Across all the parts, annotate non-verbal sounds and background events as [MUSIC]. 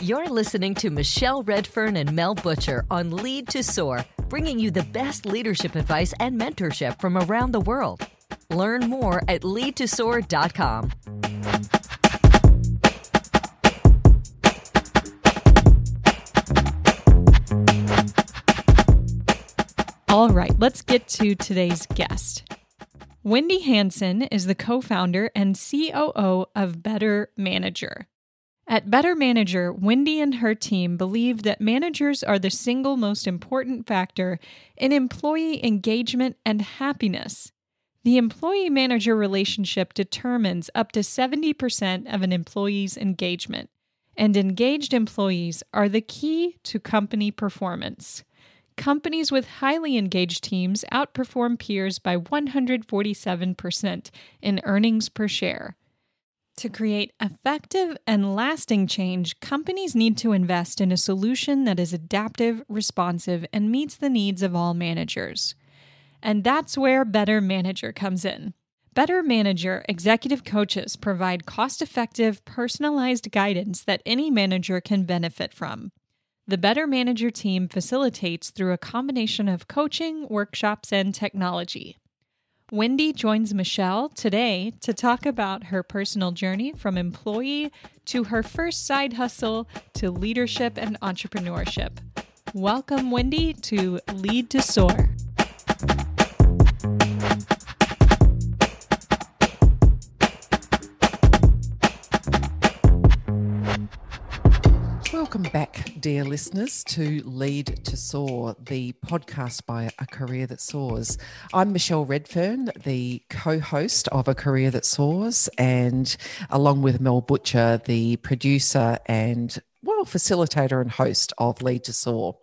You're listening to Michelle Redfern and Mel Butcher on Lead to Soar, bringing you the best leadership advice and mentorship from around the world. Learn more at leadtosoar.com. All right, let's get to today's guest. Wendy Hanson is the co founder and COO of Better Manager. At Better Manager, Wendy and her team believe that managers are the single most important factor in employee engagement and happiness. The employee manager relationship determines up to 70% of an employee's engagement, and engaged employees are the key to company performance. Companies with highly engaged teams outperform peers by 147% in earnings per share. To create effective and lasting change, companies need to invest in a solution that is adaptive, responsive, and meets the needs of all managers. And that's where Better Manager comes in. Better Manager executive coaches provide cost effective, personalized guidance that any manager can benefit from. The Better Manager team facilitates through a combination of coaching, workshops, and technology. Wendy joins Michelle today to talk about her personal journey from employee to her first side hustle to leadership and entrepreneurship. Welcome, Wendy, to Lead to Soar. Welcome back, dear listeners, to Lead to Soar, the podcast by A Career That Soars. I'm Michelle Redfern, the co host of A Career That Soars, and along with Mel Butcher, the producer and, well, facilitator and host of Lead to Soar.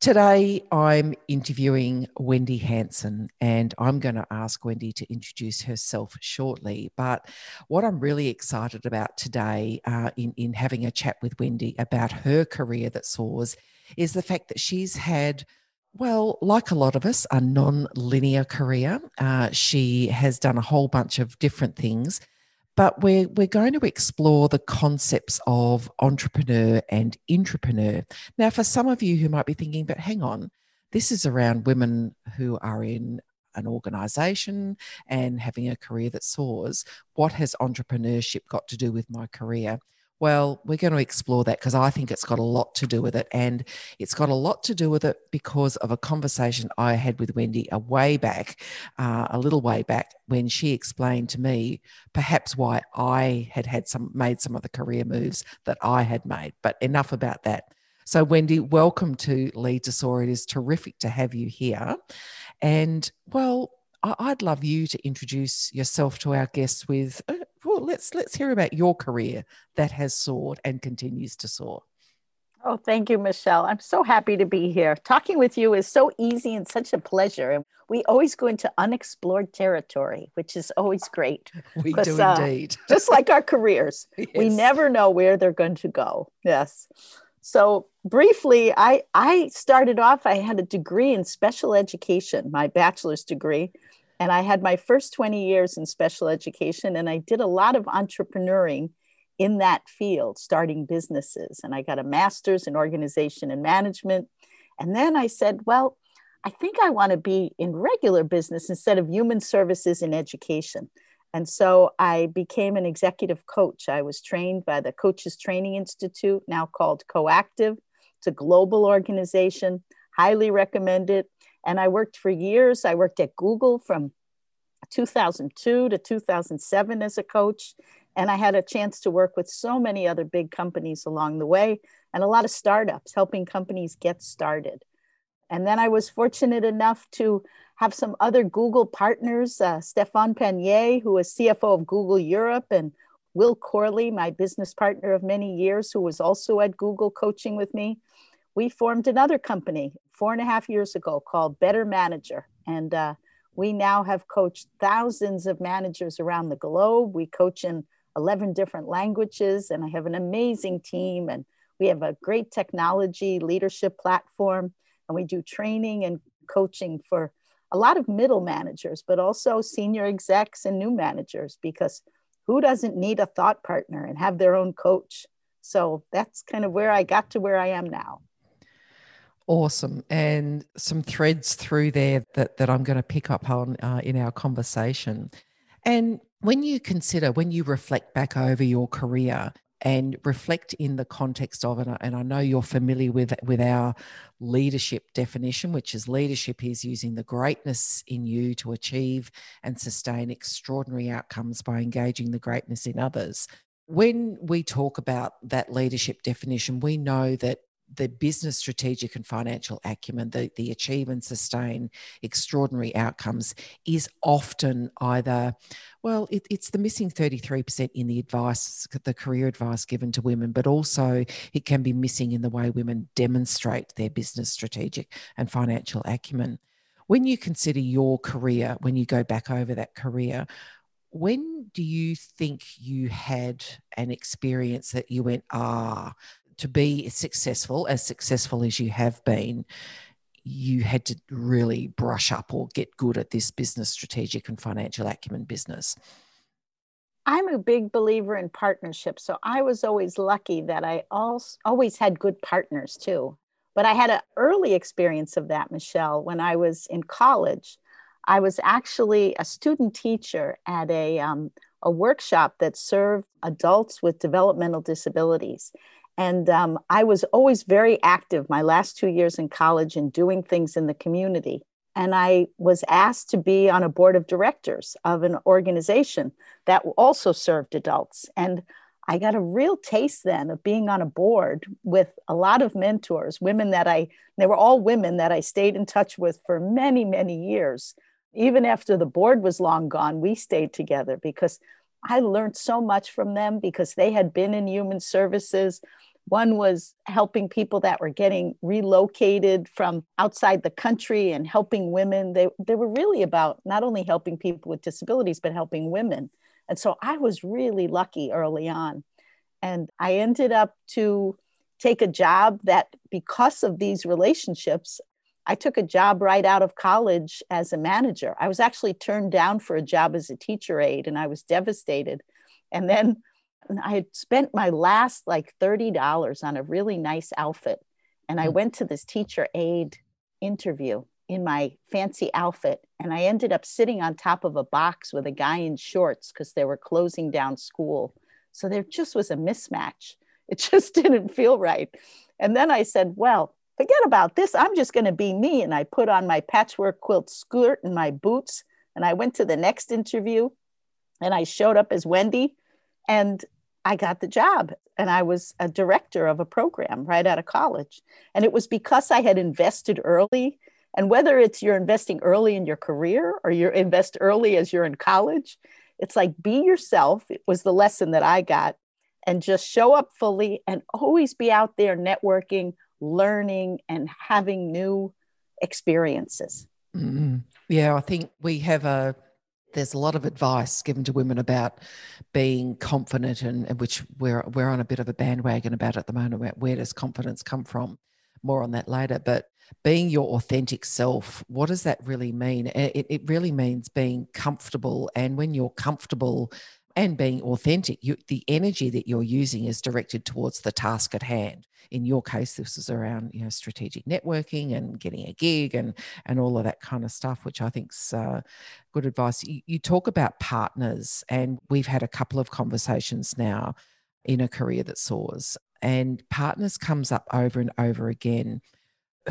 Today, I'm interviewing Wendy Hanson, and I'm going to ask Wendy to introduce herself shortly. But what I'm really excited about today, uh, in, in having a chat with Wendy about her career that soars, is the fact that she's had well, like a lot of us, a non linear career. Uh, she has done a whole bunch of different things but we're, we're going to explore the concepts of entrepreneur and intrapreneur. Now, for some of you who might be thinking, but hang on, this is around women who are in an organization and having a career that soars. What has entrepreneurship got to do with my career? Well, we're going to explore that because I think it's got a lot to do with it. And it's got a lot to do with it because of a conversation I had with Wendy a way back, uh, a little way back, when she explained to me perhaps why I had had some made some of the career moves that I had made. But enough about that. So, Wendy, welcome to Lead to Soar. It is terrific to have you here. And well, I'd love you to introduce yourself to our guests with uh, well, let's let's hear about your career that has soared and continues to soar. Oh, thank you, Michelle. I'm so happy to be here. Talking with you is so easy and such a pleasure. And we always go into unexplored territory, which is always great. [LAUGHS] We do uh, indeed. [LAUGHS] just like our careers, yes. we never know where they're going to go. Yes. So briefly, I, I started off, I had a degree in special education, my bachelor's degree and I had my first 20 years in special education, and I did a lot of entrepreneuring in that field, starting businesses. And I got a master's in organization and management. And then I said, well, I think I want to be in regular business instead of human services in education. And so I became an executive coach. I was trained by the Coaches Training Institute, now called Coactive. It's a global organization, highly recommended. And I worked for years. I worked at Google from 2002 to 2007 as a coach. And I had a chance to work with so many other big companies along the way and a lot of startups, helping companies get started. And then I was fortunate enough to have some other Google partners, uh, Stefan Panier, who was CFO of Google Europe, and Will Corley, my business partner of many years, who was also at Google coaching with me. We formed another company four and a half years ago called Better Manager. And uh, we now have coached thousands of managers around the globe. We coach in 11 different languages, and I have an amazing team. And we have a great technology leadership platform, and we do training and coaching for a lot of middle managers, but also senior execs and new managers because who doesn't need a thought partner and have their own coach? So that's kind of where I got to where I am now. Awesome. And some threads through there that, that I'm going to pick up on uh, in our conversation. And when you consider, when you reflect back over your career, and reflect in the context of it. And I know you're familiar with, with our leadership definition, which is leadership is using the greatness in you to achieve and sustain extraordinary outcomes by engaging the greatness in others. When we talk about that leadership definition, we know that the business strategic and financial acumen, the, the achieve and sustain extraordinary outcomes is often either, well, it, it's the missing 33% in the advice, the career advice given to women, but also it can be missing in the way women demonstrate their business strategic and financial acumen. When you consider your career, when you go back over that career, when do you think you had an experience that you went, ah, to be successful, as successful as you have been, you had to really brush up or get good at this business strategic and financial acumen business? I'm a big believer in partnerships. So I was always lucky that I also always had good partners too. But I had an early experience of that, Michelle, when I was in college. I was actually a student teacher at a, um, a workshop that served adults with developmental disabilities. And um, I was always very active my last two years in college in doing things in the community. And I was asked to be on a board of directors of an organization that also served adults. And I got a real taste then of being on a board with a lot of mentors, women that I, they were all women that I stayed in touch with for many, many years. Even after the board was long gone, we stayed together because I learned so much from them because they had been in human services. One was helping people that were getting relocated from outside the country and helping women. They, they were really about not only helping people with disabilities, but helping women. And so I was really lucky early on. And I ended up to take a job that, because of these relationships, I took a job right out of college as a manager. I was actually turned down for a job as a teacher aide and I was devastated. And then I had spent my last like $30 on a really nice outfit. And I hmm. went to this teacher aide interview in my fancy outfit. And I ended up sitting on top of a box with a guy in shorts because they were closing down school. So there just was a mismatch. It [LAUGHS] just didn't feel right. And then I said, well, forget about this. I'm just going to be me. And I put on my patchwork quilt skirt and my boots. And I went to the next interview and I showed up as Wendy and I got the job and I was a director of a program right out of college. And it was because I had invested early. And whether it's you're investing early in your career or you invest early as you're in college, it's like be yourself. It was the lesson that I got. And just show up fully and always be out there networking, learning, and having new experiences. Mm-hmm. Yeah, I think we have a there's a lot of advice given to women about being confident and, and, which we're we're on a bit of a bandwagon about at the moment where does confidence come from. More on that later but being your authentic self what does that really mean? It, it really means being comfortable and when you're comfortable and being authentic you, the energy that you're using is directed towards the task at hand. In your case this is around you know strategic networking and getting a gig and and all of that kind of stuff which i think's uh, good advice. You, you talk about partners and we've had a couple of conversations now in a career that soars and partners comes up over and over again.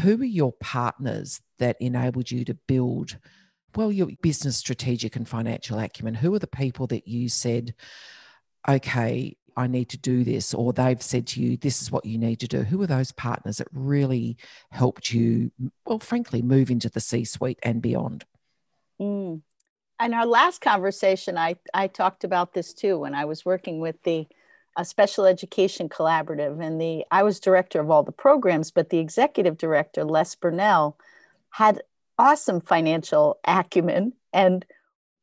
Who are your partners that enabled you to build well your business strategic and financial acumen who are the people that you said okay I need to do this, or they've said to you, this is what you need to do? Who are those partners that really helped you, well, frankly, move into the C suite and beyond? Mm. In our last conversation, I, I talked about this too when I was working with the Special Education Collaborative, and the I was director of all the programs, but the executive director, Les Burnell, had awesome financial acumen and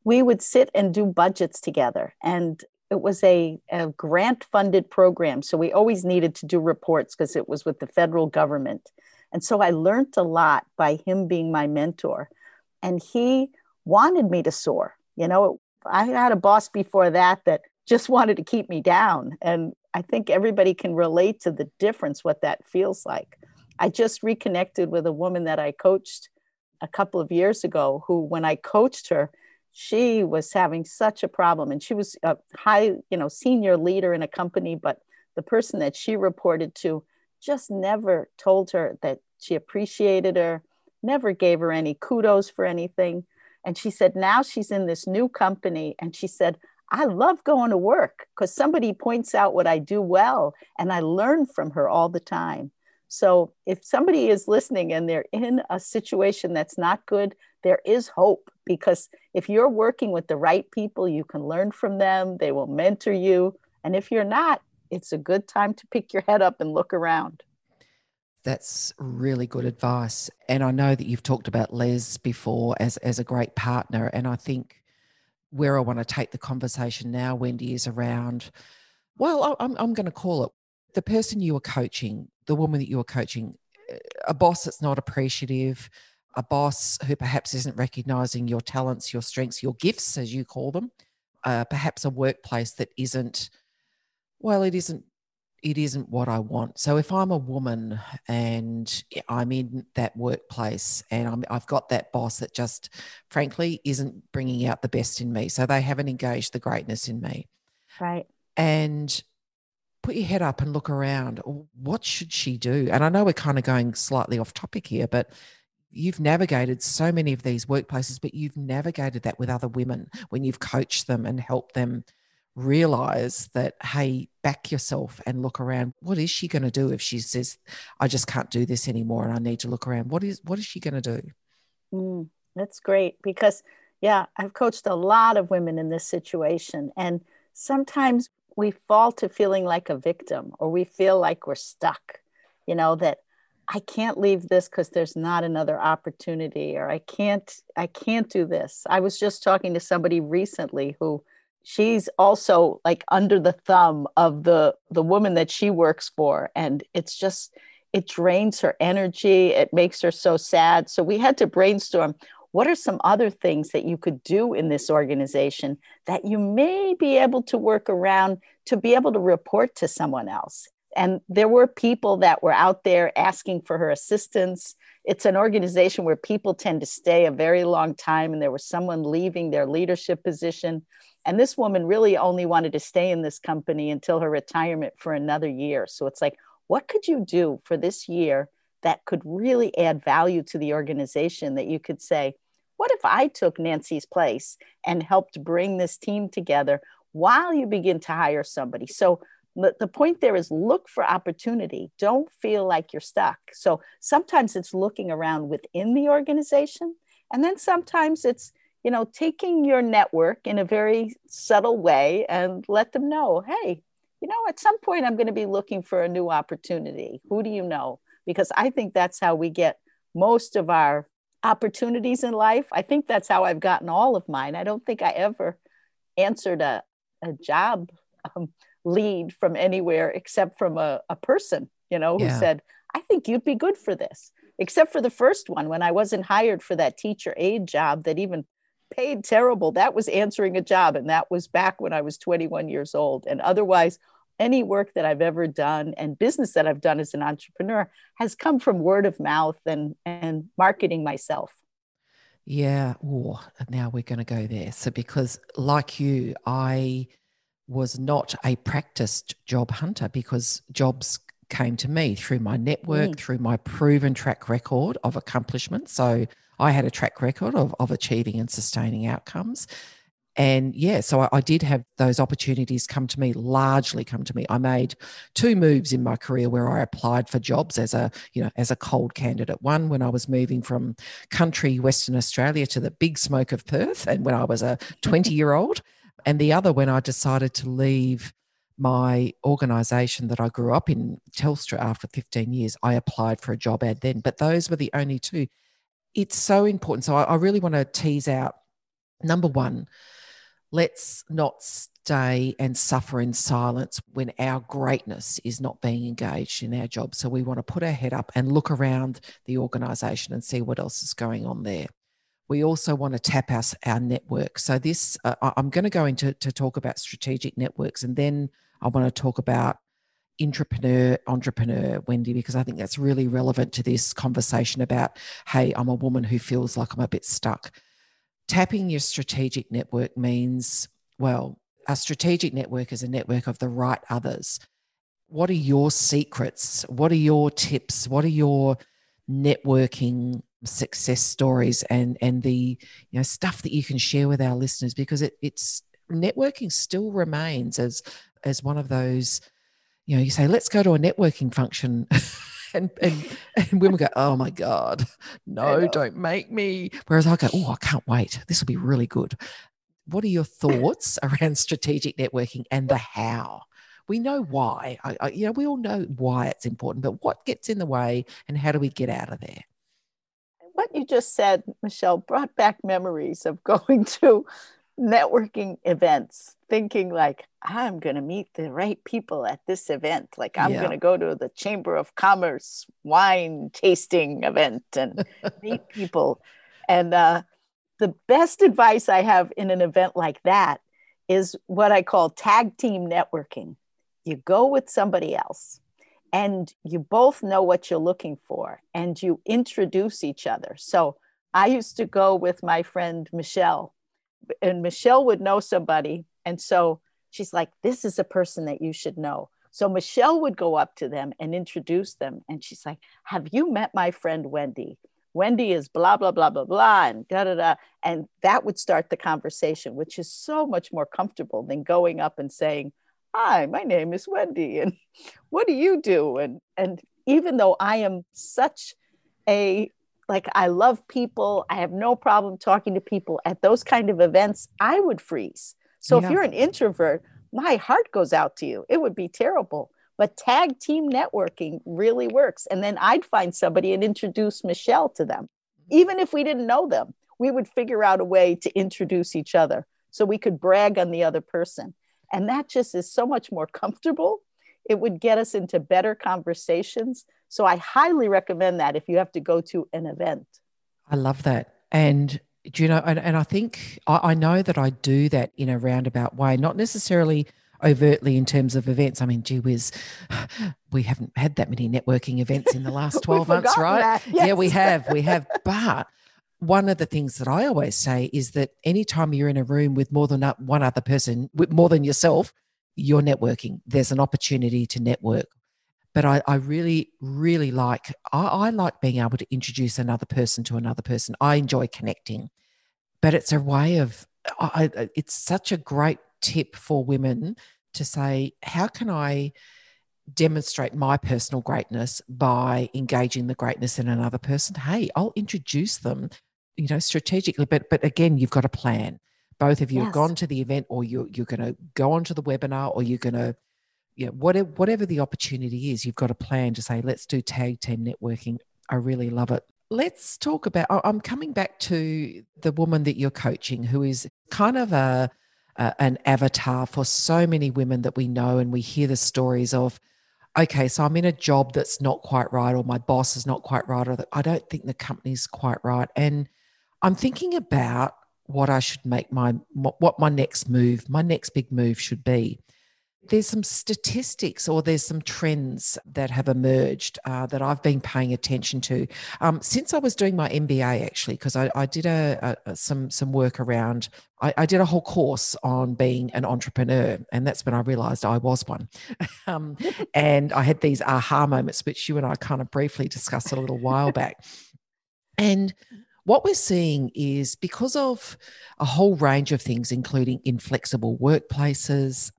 we would sit and do budgets together and it was a, a grant funded program. So we always needed to do reports because it was with the federal government. And so I learned a lot by him being my mentor. and he wanted me to soar. You know, I had a boss before that that just wanted to keep me down. And I think everybody can relate to the difference, what that feels like. I just reconnected with a woman that I coached a couple of years ago who, when I coached her, she was having such a problem. And she was a high you know senior leader in a company but the person that she reported to just never told her that she appreciated her never gave her any kudos for anything. And she said now she's in this new company. And she said i love going to work because somebody points out what i do well and i learn from her all the time so if somebody is listening and they're in a situation that's not good there is hope because if you're working with the right people, you can learn from them, they will mentor you. And if you're not, it's a good time to pick your head up and look around. That's really good advice. And I know that you've talked about Les before as, as a great partner. And I think where I want to take the conversation now, Wendy, is around, well, I'm, I'm going to call it the person you are coaching, the woman that you are coaching, a boss that's not appreciative, a boss who perhaps isn't recognizing your talents, your strengths, your gifts, as you call them, uh, perhaps a workplace that isn't, well, it isn't. It isn't what I want. So if I'm a woman and I'm in that workplace and I'm, I've got that boss that just, frankly, isn't bringing out the best in me, so they haven't engaged the greatness in me, right? And put your head up and look around. What should she do? And I know we're kind of going slightly off topic here, but you've navigated so many of these workplaces, but you've navigated that with other women when you've coached them and helped them realize that, hey, back yourself and look around. What is she going to do if she says, I just can't do this anymore and I need to look around? What is what is she going to do? Mm, that's great because yeah, I've coached a lot of women in this situation. And sometimes we fall to feeling like a victim or we feel like we're stuck, you know, that I can't leave this because there's not another opportunity or I can't I can't do this. I was just talking to somebody recently who she's also like under the thumb of the the woman that she works for and it's just it drains her energy, it makes her so sad. So we had to brainstorm what are some other things that you could do in this organization that you may be able to work around to be able to report to someone else and there were people that were out there asking for her assistance. It's an organization where people tend to stay a very long time, and there was someone leaving their leadership position. And this woman really only wanted to stay in this company until her retirement for another year. So it's like, what could you do for this year that could really add value to the organization that you could say, what if I took Nancy's place and helped bring this team together while you begin to hire somebody? So the point there is look for opportunity. Don't feel like you're stuck. So sometimes it's looking around within the organization and then sometimes it's you know taking your network in a very subtle way and let them know hey you know at some point i'm going to be looking for a new opportunity. Who do you know? Because i think that's how we get most of our opportunities in life i think that's how i've gotten all of mine i don't think i ever answered a, a job um, lead from anywhere except from a, a person, you know, who yeah. said, I think you'd be good for this. Except for the first one, when I wasn't hired for that teacher aide job that even paid terrible, that was answering a job. And that was back when I was 21 years old. And otherwise, any work that I've ever done and business that I've done as an entrepreneur has come from word of mouth and, and marketing myself. Yeah. Oh, now we're going to go there. So, because like you, I was not a practiced job hunter because jobs came to me through my network, mm. through my proven track record of accomplishment. So I had a track record of, of achieving and sustaining outcomes. And yeah, so I, I, did have those opportunities come to me, largely come to me. I made two moves in my career where I applied for jobs as a, you know, as a cold candidate. One when I was moving from country Western Australia to the big smoke of Perth, and when I was a [LAUGHS] 20 year old and the other when I decided to leave my organization that I grew up in, Telstra, after 15 years, I applied for a job ad then. But those were the only two. It's so important. So I, I really want to tease out number one, let's not stay and suffer in silence when our greatness is not being engaged in our job. So we want to put our head up and look around the organization and see what else is going on there. we also want to tap our, our network. So this, uh, I'm going to go into to talk about strategic networks, and then I want to talk about entrepreneur entrepreneur, Wendy, because I think that's really relevant to this conversation about, hey, I'm a woman who feels like I'm a bit stuck. Tapping your strategic network means, well, a strategic network is a network of the right others. What are your secrets? What are your tips? What are your networking success stories and and the you know stuff that you can share with our listeners because it, it's networking still remains as as one of those you know you say let's go to a networking function [LAUGHS] and and [LAUGHS] and women go oh my god no don't make me. Whereas i go oh i can't wait. This will be really good. What are your [LAUGHS] thoughts around strategic networking and the how? We know why. I, I, you know we all know why it's important but what gets in the way and how do we get out of there? What you just said, Michelle, brought back memories of [LAUGHS] going to networking events, thinking like, I'm going to meet the right people at this event. Like, I'm yeah. going to go to the Chamber of Commerce wine tasting event and [LAUGHS] meet people. And uh, the best advice I have in an event like that is what I call tag team networking. You go with somebody else and you both know what you're looking for and you introduce each other. So I used to go with my friend Michelle, and Michelle would know somebody. And so she's like, This is a person that you should know. So Michelle would go up to them and introduce them. And she's like, Have you met my friend Wendy? Wendy is blah, blah, blah, blah, blah, and da, da, da. And that would start the conversation, which is so much more comfortable than going up and saying, hi my name is wendy and [LAUGHS] what do you do and and even though i am such a like i love people. I have no problem talking to people at those kind of events. I would freeze. So yeah. if you're an introvert my heart goes out to you. It would be terrible. But tag team networking really works. And then i'd find somebody and introduce michelle to them. Mm-hmm. Even if we didn't know them we would figure out a way to introduce each other so we could brag on the other person. And that just is so much more comfortable. It would get us into better conversations. So I highly recommend that if you have to go to an event. I love that. And do you know, and, and I think I, I know that I do that in a roundabout way, not necessarily overtly in terms of events. I mean, gee whiz, [SIGHS] we haven't had that many networking events in the [LAUGHS] last 12 months, right? Yes. Yeah, we [LAUGHS] have. We have. But one of the things that I always say is that anytime you're in a room with more than one other person, with more than yourself, you're networking. There's an opportunity to network. But I, I really, really like, I, I like being able to introduce another person to another person. I enjoy connecting, but it's a way of, I, it's such a great tip for women to say, how can I demonstrate my personal greatness by engaging the greatness in another person hey i'll introduce them you know strategically but but again you've got a plan both of you yes. have gone to the event or you're, you're going to go onto the webinar or you're going to you know whatever whatever the opportunity is you've got a plan to say let's do tag team networking i really love it let's talk about i'm coming back to the woman that you're coaching who is kind of a, a an avatar for so many women that we know and we hear the stories of okay, so I'm in a job that's not quite right, or my boss is not quite right, or I don't think the company's quite right. And I'm thinking about what I should make my what my next move, my next big move should be. There's some statistics or there's some trends that have emerged uh, that I've been paying attention to um, since I was doing my MBA actually, because I, I, did a, a, some some work around. I, I, did a whole course on being an entrepreneur, and that's when I realised I was one. [LAUGHS] um, and I had these aha moments, which you and I kind of briefly discussed a little while back. And what we're seeing is because of a whole range of things, including inflexible workplaces,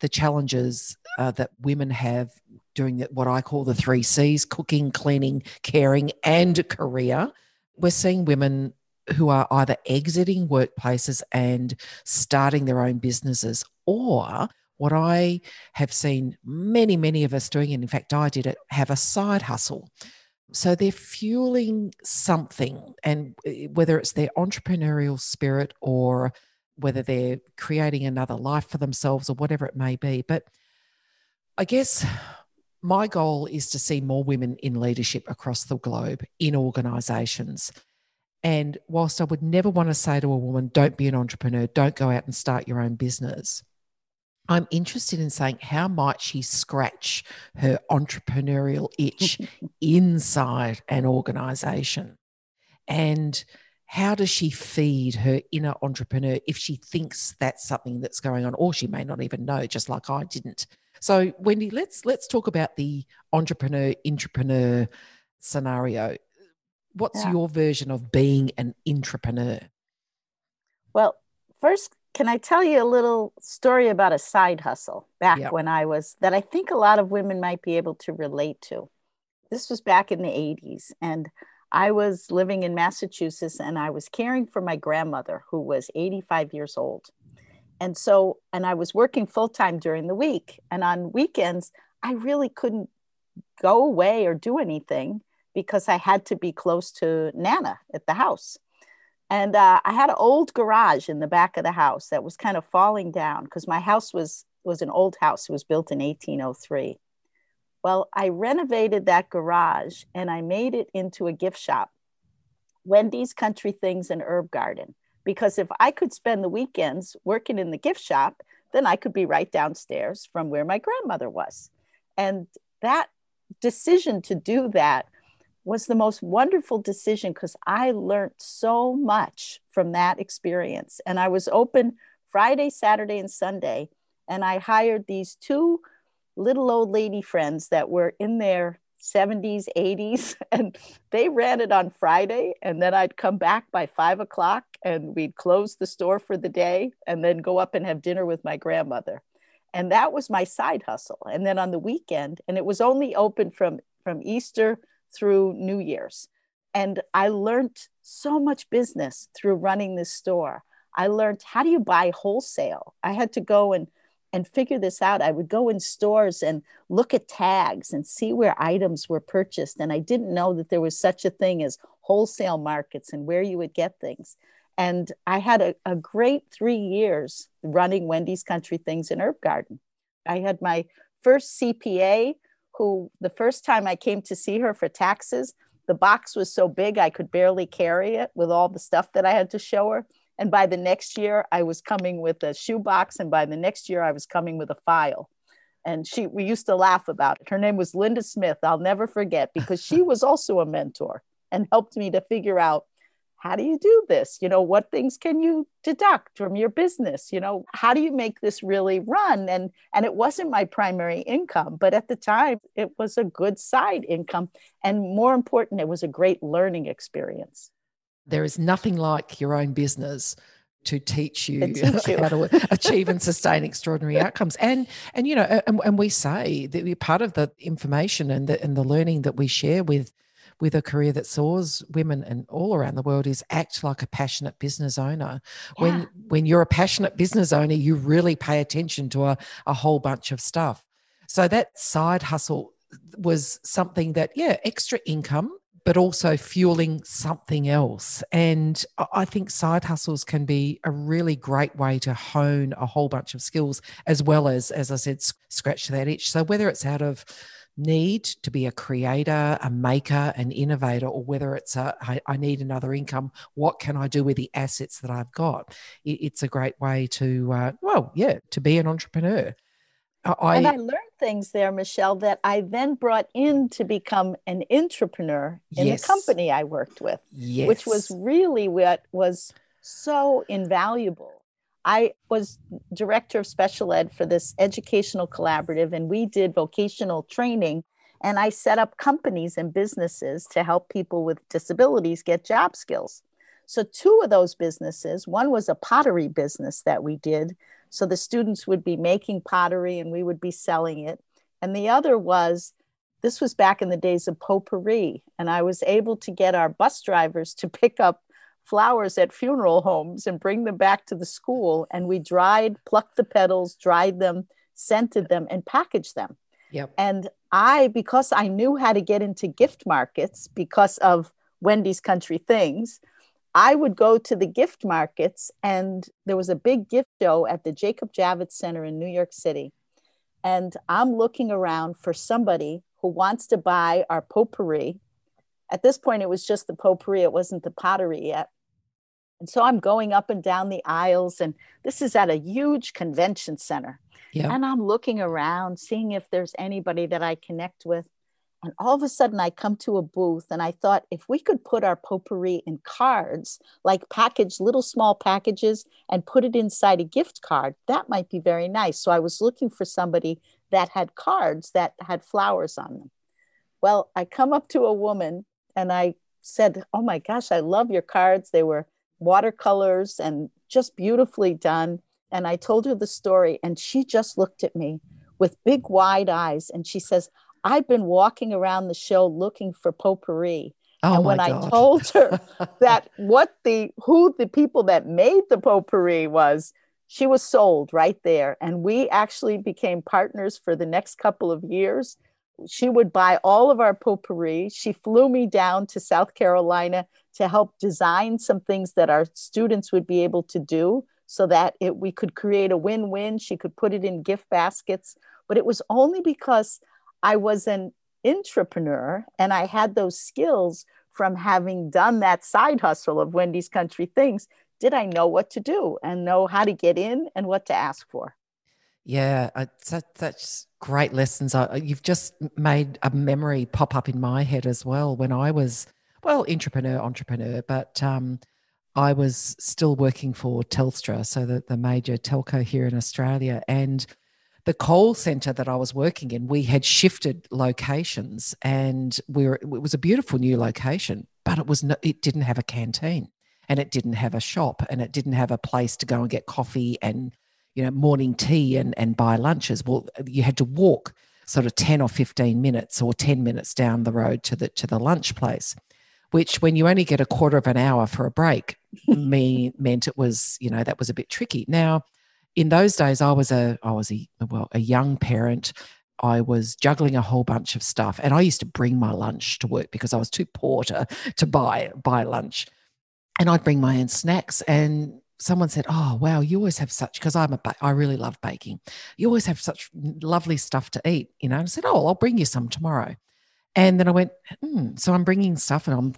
the challenges uh, that women have doing what I call the three C's cooking, cleaning, caring, and career. We're seeing women who are either exiting workplaces and starting their own businesses, or what I have seen many, many of us doing, and in fact, I did it, have a side hustle. So they're fueling something, and eh, whether it's their entrepreneurial spirit or whether they're creating another life for themselves or whatever it may be. But I guess my goal is to see more women in leadership across the globe in organizations. And whilst I would never want to say to a woman, don't be an entrepreneur, don't go out and start your own business, I'm interested in saying how might she scratch her entrepreneurial itch [LAUGHS] inside an organization? And how does she feed her inner entrepreneur if she thinks that's something that's going on or she may not even know just like I didn't. So Wendy, let's let's talk about the entrepreneur entrepreneur scenario. What's yeah. your version of being an entrepreneur? Well, first can I tell you a little story about a side hustle back yep. when I was that I think a lot of women might be able to relate to? This was back in the 80s. And I was living in Massachusetts and I was caring for my grandmother who was 85 years old. And so, and I was working full time during the week. And on weekends, I really couldn't go away or do anything because I had to be close to Nana at the house. And uh, I had an old garage in the back of the house that was kind of falling down because my house was was an old house. It was built in 1803. Well, I renovated that garage and I made it into a gift shop, Wendy's Country Things and Herb Garden. Because if I could spend the weekends working in the gift shop, then I could be right downstairs from where my grandmother was. And that decision to do that was the most wonderful decision because I learned so much from that experience. And I was open Friday, Saturday, and Sunday. And I hired these two little old lady friends that were in their 70s, 80s, [LAUGHS] and they ran it on Friday. And then I'd come back by five o'clock and we'd close the store for the day and then go up and have dinner with my grandmother. And that was my side hustle. And then on the weekend, and it was only open from, from Easter through New Year's. And I learned so much business through running this store. I learned how do you buy wholesale? I had to go and and figure this out. I would go in stores and look at tags and see where items were purchased. And I didn't know that there was such a thing as wholesale markets and where you would get things. And I had a, a great three years running Wendy's Country Things in Herb Garden. I had my first CPA who the first time I came to see her for taxes, the box was so big I could barely carry it with all the stuff that I had to show her. And by the next year, I was coming with a shoebox, and by the next year, I was coming with a file. And she, we used to laugh about it. Her name was Linda Smith. I'll never forget because she [LAUGHS] was also a mentor and helped me to figure out how do you do this? You know what things can you deduct from your business? You know how do you make this really run? And and it wasn't my primary income but at the time it was a good side income. And more important it was a great learning experience. There is nothing like your own business to teach you, teach you. [LAUGHS] how to [LAUGHS] achieve and sustain extraordinary outcomes. And and you know, and, and we say that we're part of the information and the and the learning that we share with with a career that soars women and all around the world is act like a passionate business owner. Yeah. When when you're a passionate business owner, you really pay attention to a, a whole bunch of stuff. So that side hustle was something that, yeah, extra income, but also fueling something else. And I think side hustles can be a really great way to hone a whole bunch of skills, as well as, as I said, scratch that itch. So whether it's out of need to be a creator, a maker, an innovator, or whether it's a I, I need another income, what can I do with the assets that I've got? It, it's a great way to, uh, well, yeah, to be an entrepreneur. I, and I learned things there, Michelle, that I then brought in to become an entrepreneur in yes. the company I worked with, yes. which was really what was so invaluable. I was director of special ed for this educational collaborative, and we did vocational training. And I set up companies and businesses to help people with disabilities get job skills. So, two of those businesses one was a pottery business that we did. So, the students would be making pottery and we would be selling it. And the other was this was back in the days of potpourri. And I was able to get our bus drivers to pick up flowers at funeral homes and bring them back to the school. And we dried, plucked the petals, dried them, scented them, and packaged them. Yep. And I, because I knew how to get into gift markets because of Wendy's Country Things, I would go to the gift markets, and there was a big gift show at the Jacob Javits Center in New York City. And I'm looking around for somebody who wants to buy our potpourri at this point, it was just the potpourri, it wasn't the pottery yet. And so I'm going up and down the aisles, and this is at a huge convention center. Yeah. And I'm looking around, seeing if there's anybody that I connect with. And all of a sudden, I come to a booth, and I thought if we could put our potpourri in cards, like package little small packages, and put it inside a gift card, that might be very nice. So I was looking for somebody that had cards that had flowers on them. Well, I come up to a woman and I said, Oh my gosh, I love your cards. They were watercolors and just beautifully done. And I told her the story, and she just looked at me with big wide eyes and she says, I've been walking around the show looking for potpourri. Oh and when God. I told her [LAUGHS] that what the who the people that made the potpourri was, she was sold right there. And we actually became partners for the next couple of years. She would buy all of our potpourri. She flew me down to South Carolina to help design some things that our students would be able to do so that it, we could create a win-win. She could put it in gift baskets, but it was only because I was an entrepreneur and I had those skills from having done that side hustle of Wendy's Country Things. Did I know what to do and know how to get in and what to ask for? Yeah, such, such great lessons. You've just made a memory pop up in my head as well when I was, well, entrepreneur, entrepreneur, but um, I was still working for Telstra, so the, the major telco here in Australia. And the call center that I was working in, we had shifted locations and we were, it was a beautiful new location, but it was no, it didn't have a canteen and it didn't have a shop and it didn't have a place to go and get coffee and you know, morning tea and, and buy lunches. Well, you had to walk sort of 10 or 15 minutes or 10 minutes down the road to the to the lunch place, which when you only get a quarter of an hour for a break, [LAUGHS] me meant it was, you know, that was a bit tricky. Now, in those days, I was a I was a well, a young parent. I was juggling a whole bunch of stuff. And I used to bring my lunch to work because I was too poor to, to buy buy lunch. And I'd bring my own snacks. And someone said, "Oh, wow, you always have such because I'm a ba- I really love baking. You always have such lovely stuff to eat." You know, and I said, "Oh, I'll bring you some tomorrow." And then I went, hmm, so I'm bringing stuff, and I'm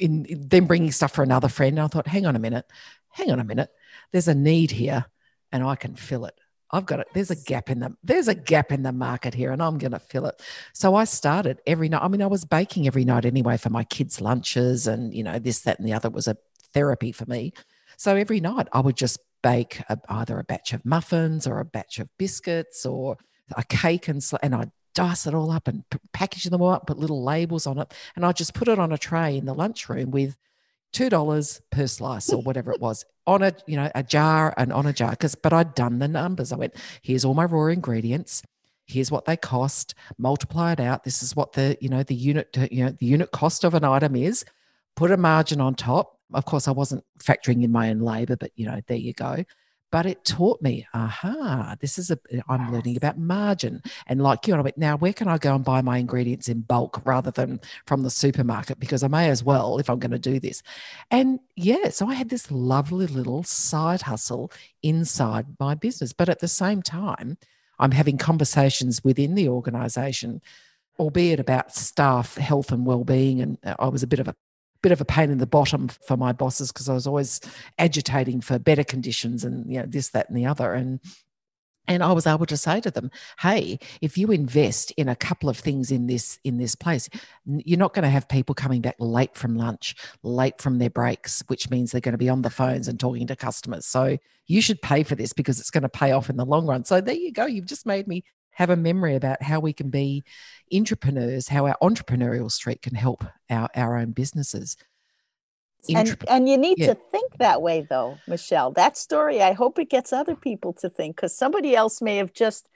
in, in then bringing stuff for another friend. And I thought, hang on a minute, hang on a minute. There's a need here, and I can fill it. I've got it. There's a gap in the there's a gap in the market here, and I'm going to fill it. So I started every night. I mean, I was baking every night anyway for my kids' lunches, and you know this, that, and the other was a therapy for me. So every night I would just bake a, either a batch of muffins or a batch of biscuits or a cake and, and I'd dice it all up and p- package them all up, put little labels on it. And I'd just put it on a tray in the lunchroom with $2 per slice or whatever it was [LAUGHS] on a, you know, a jar and on a jar. Cause, but I'd done the numbers. I went, here's all my raw ingredients here's what they cost multiply it out this is what the you know the unit you know the unit cost of an item is put a margin on top of course, I wasn't factoring in my own labor, but you know, there you go. But it taught me, aha, this is a, I'm learning about margin. And like you, and I went, now where can I go and buy my ingredients in bulk rather than from the supermarket? Because I may as well if I'm going to do this. And yeah, so I had this lovely little side hustle inside my business. But at the same time, I'm having conversations within the organization albeit about staff health and well-being and uh, i was a bit of a bit of a pain in the bottom for my bosses because I was always agitating for better conditions and you know this that and the other and and I was able to say to them, "Hey, if you invest in a couple of things in this in this place, you're not going to have people coming back late from lunch, late from their breaks, which means they're going to be on the phones and talking to customers. So you should pay for this because it's going to pay off in the long run." So there you go. You've just made me have a memory about how we can be entrepreneurs, how our entrepreneurial streak can help our, our own businesses. and, and you need yeah. to think that way though michelle that story i hope it gets other people to think because somebody else may have just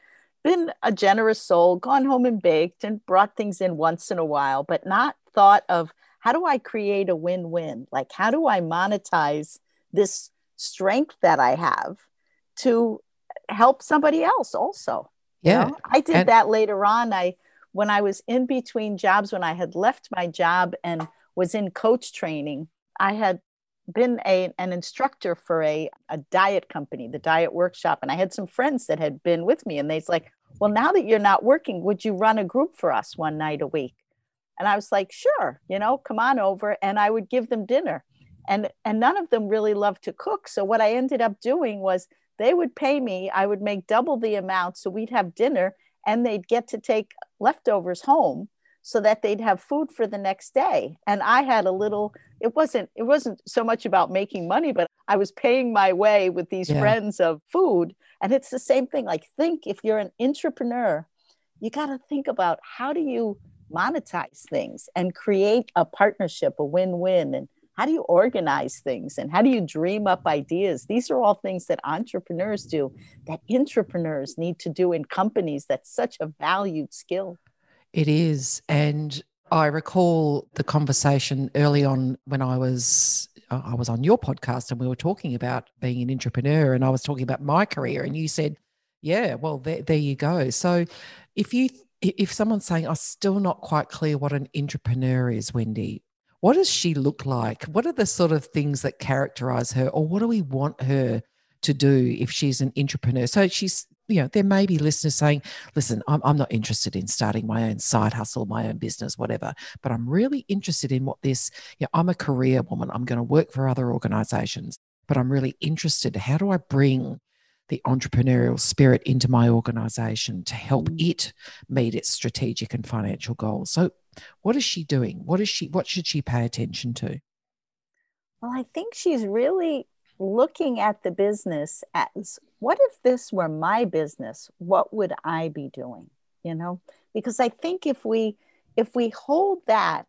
been a generous soul gone home and baked and brought things in once in a while but not thought of how do i create a win-win like how do i monetize this strength that i have to help somebody else also yeah. You know? I did and- that later on. I when I was in between jobs, when I had left my job and was in coach training, I had been a, an instructor for a, a diet company, the diet workshop. And I had some friends that had been with me and they's like, well, now that you're not working, would you run a group for us one night a week? And I was like, sure, you know, come on over. And I would give them dinner. And and none of them really loved to cook. So what I ended up doing was they would pay me, I would make double the amount. So we'd have dinner and they'd get to take leftovers home so that they'd have food for the next day and i had a little it wasn't it wasn't so much about making money but i was paying my way with these yeah. friends of food and it's the same thing like think if you're an entrepreneur you got to think about how do you monetize things and create a partnership a win-win and how do you organize things and how do you dream up ideas these are all things that entrepreneurs do that entrepreneurs need to do in companies that's such a valued skill it is. And I recall the conversation early on when I was uh, I was on your podcast and we were talking about being an entrepreneur and I was talking about my career and you said, "Yeah, well there, there you go." So if you if someone's saying I'm still not quite clear what an intrapreneur is, Wendy, what does she look like? What are the sort of things that characterize her or what do we want her to do if she's an entrepreneur? So she's you know, there may be listeners saying, listen, I'm, I'm not interested in starting my own side hustle, my own business, whatever, but I'm really interested in what this, you know, I'm a career woman. I'm going to work for other organizations, but I'm really interested. How do I bring the entrepreneurial spirit into my organization to help mm. it meet its strategic and financial goals? So, what is she doing? What is she, what should she pay attention to? Well, I think she's really looking at the business as what if this were my business what would i be doing you know because i think if we if we hold that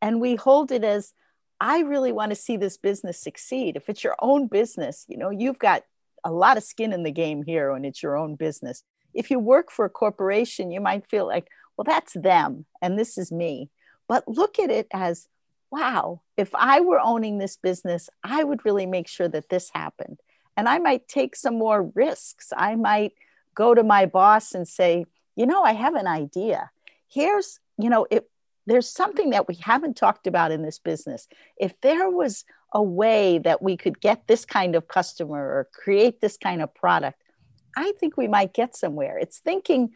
and we hold it as i really want to see this business succeed if it's your own business you know you've got a lot of skin in the game here and it's your own business if you work for a corporation you might feel like well that's them and this is me but look at it as wow, if I were owning this business, I would really make sure that this happened. And I might take some more risks. I might go to my boss and say, you know, I have an idea. Here's, you know, if there's something that we haven't talked about in this business. If there was a way that we could get this kind of customer or create this kind of product, I think we might get somewhere. It's thinking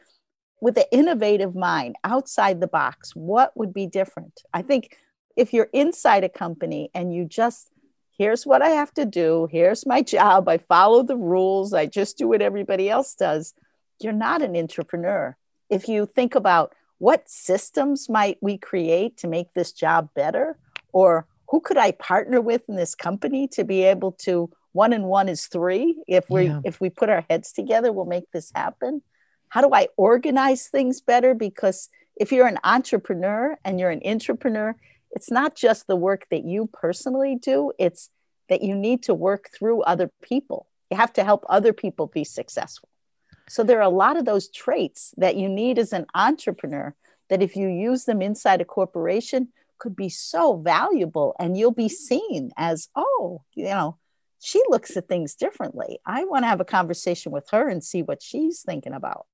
with an innovative mind outside the box. What would be different? I think if you're inside a company and you just here's what I have to do, here's my job, I follow the rules, I just do what everybody else does, you're not an entrepreneur. If you think about what systems might we create to make this job better or who could I partner with in this company to be able to one and one is three if we yeah. if we put our heads together we'll make this happen how do i organize things better because if you're an entrepreneur and you're an entrepreneur it's not just the work that you personally do, it's that you need to work through other people. You have to help other people be successful. So there are a lot of those traits that you need as an entrepreneur that if you use them inside a corporation could be so valuable and you'll be seen as, oh, you know, she looks at things differently. I want to have a conversation with her and see what she's thinking about.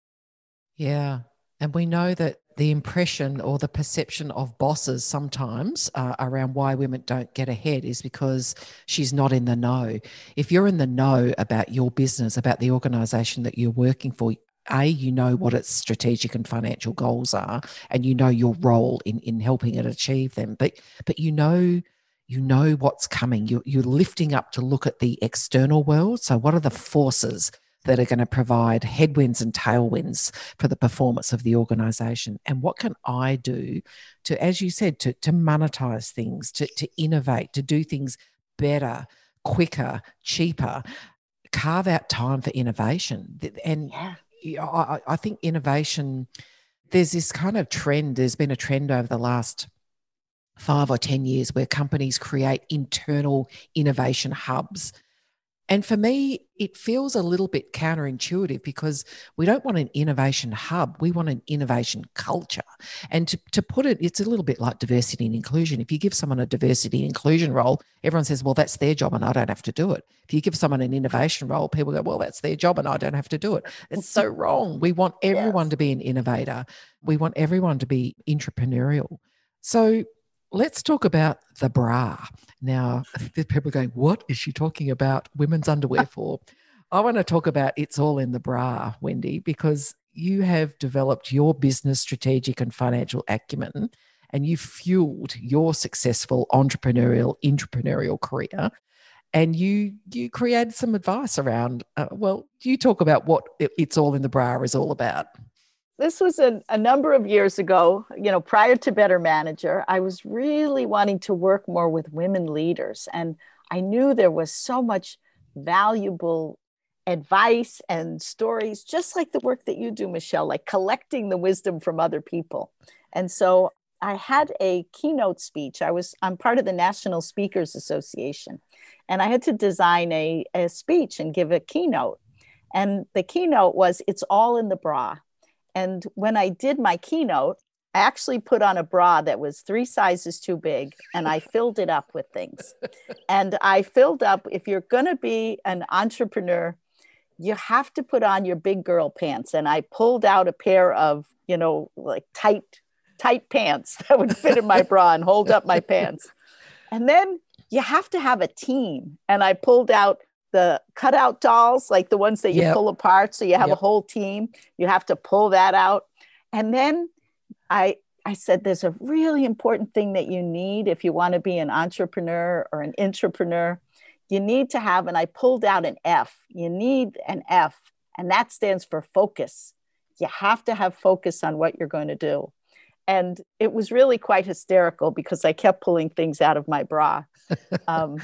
Yeah. And we know that the impression or the perception of bosses sometimes uh, around why women don't get ahead is because she's not in the know. If you're in the know about your business, about the organization that you're working for, a you know what its strategic and financial goals are and you know your role in in helping it achieve them but but you know you know what's coming you're, you're lifting up to look at the external world so what are the forces that are going to provide headwinds and tailwinds for the performance of the organization? And what can i do to as you said to, to monetize things to, to innovate to do things better quicker cheaper? Carve out time for innovation. And yeah. I, I think innovation there's this kind of trend there's been a trend over the last five or 10 years where companies create internal innovation hubs and for me, it feels a little bit counterintuitive because we don't want an innovation hub. We want an innovation culture. And to, to put it, it's a little bit like diversity and inclusion. If you give someone a diversity and inclusion role, everyone says, well, that's their job and I don't have to do it. If you give someone an innovation role, people go, well, that's their job and I don't have to do it. It's so [LAUGHS] wrong. We want everyone yes. to be an innovator, we want everyone to be entrepreneurial. So let's talk about the bra. Now, people are going, what is she talking about women's underwear [LAUGHS] for? I want to talk about it's all in the bra, Wendy, because you have developed your business strategic and financial acumen and you fueled your successful entrepreneurial entrepreneurial career and you you created some advice around uh, well you talk about what it's all in the bra is all about this was a, a number of years ago you know prior to better manager i was really wanting to work more with women leaders and i knew there was so much valuable advice and stories just like the work that you do michelle like collecting the wisdom from other people and so i had a keynote speech i was i'm part of the national speakers association and I had to design a, a speech and give a keynote. And the keynote was It's All in the Bra. And when I did my keynote, I actually put on a bra that was three sizes too big and I filled it up with things. And I filled up, if you're going to be an entrepreneur, you have to put on your big girl pants. And I pulled out a pair of, you know, like tight, tight pants [LAUGHS] that would fit in my bra and hold up my pants. And then you have to have a team. And I pulled out the cutout dolls, like the ones that you yep. pull apart. So you have yep. a whole team. You have to pull that out. And then I I said there's a really important thing that you need if you want to be an entrepreneur or an entrepreneur. You need to have, and I pulled out an F. You need an F, and that stands for focus. You have to have focus on what you're going to do. And it was really quite hysterical because I kept pulling things out of my bra. [LAUGHS] Um,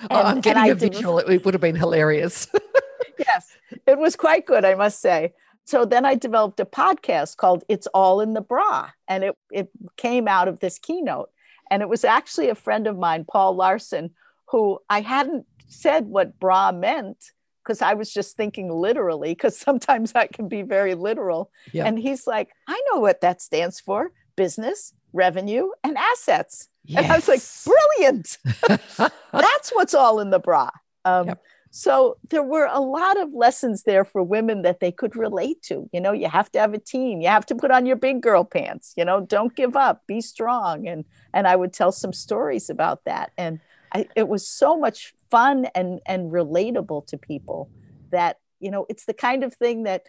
and, oh, I'm getting a visual. It would have been hilarious. [LAUGHS] yes, it was quite good, I must say. So then I developed a podcast called It's All in the Bra. And it, it came out of this keynote. And it was actually a friend of mine, Paul Larson, who I hadn't said what bra meant because I was just thinking literally, because sometimes that can be very literal. Yeah. And he's like, I know what that stands for business, revenue, and assets. Yes. And I was like, brilliant. [LAUGHS] That's what's all in the bra. Um, yep. So there were a lot of lessons there for women that they could relate to. You know, you have to have a team. You have to put on your big girl pants. You know, don't give up. Be strong. And and I would tell some stories about that. And I, it was so much fun and and relatable to people that you know it's the kind of thing that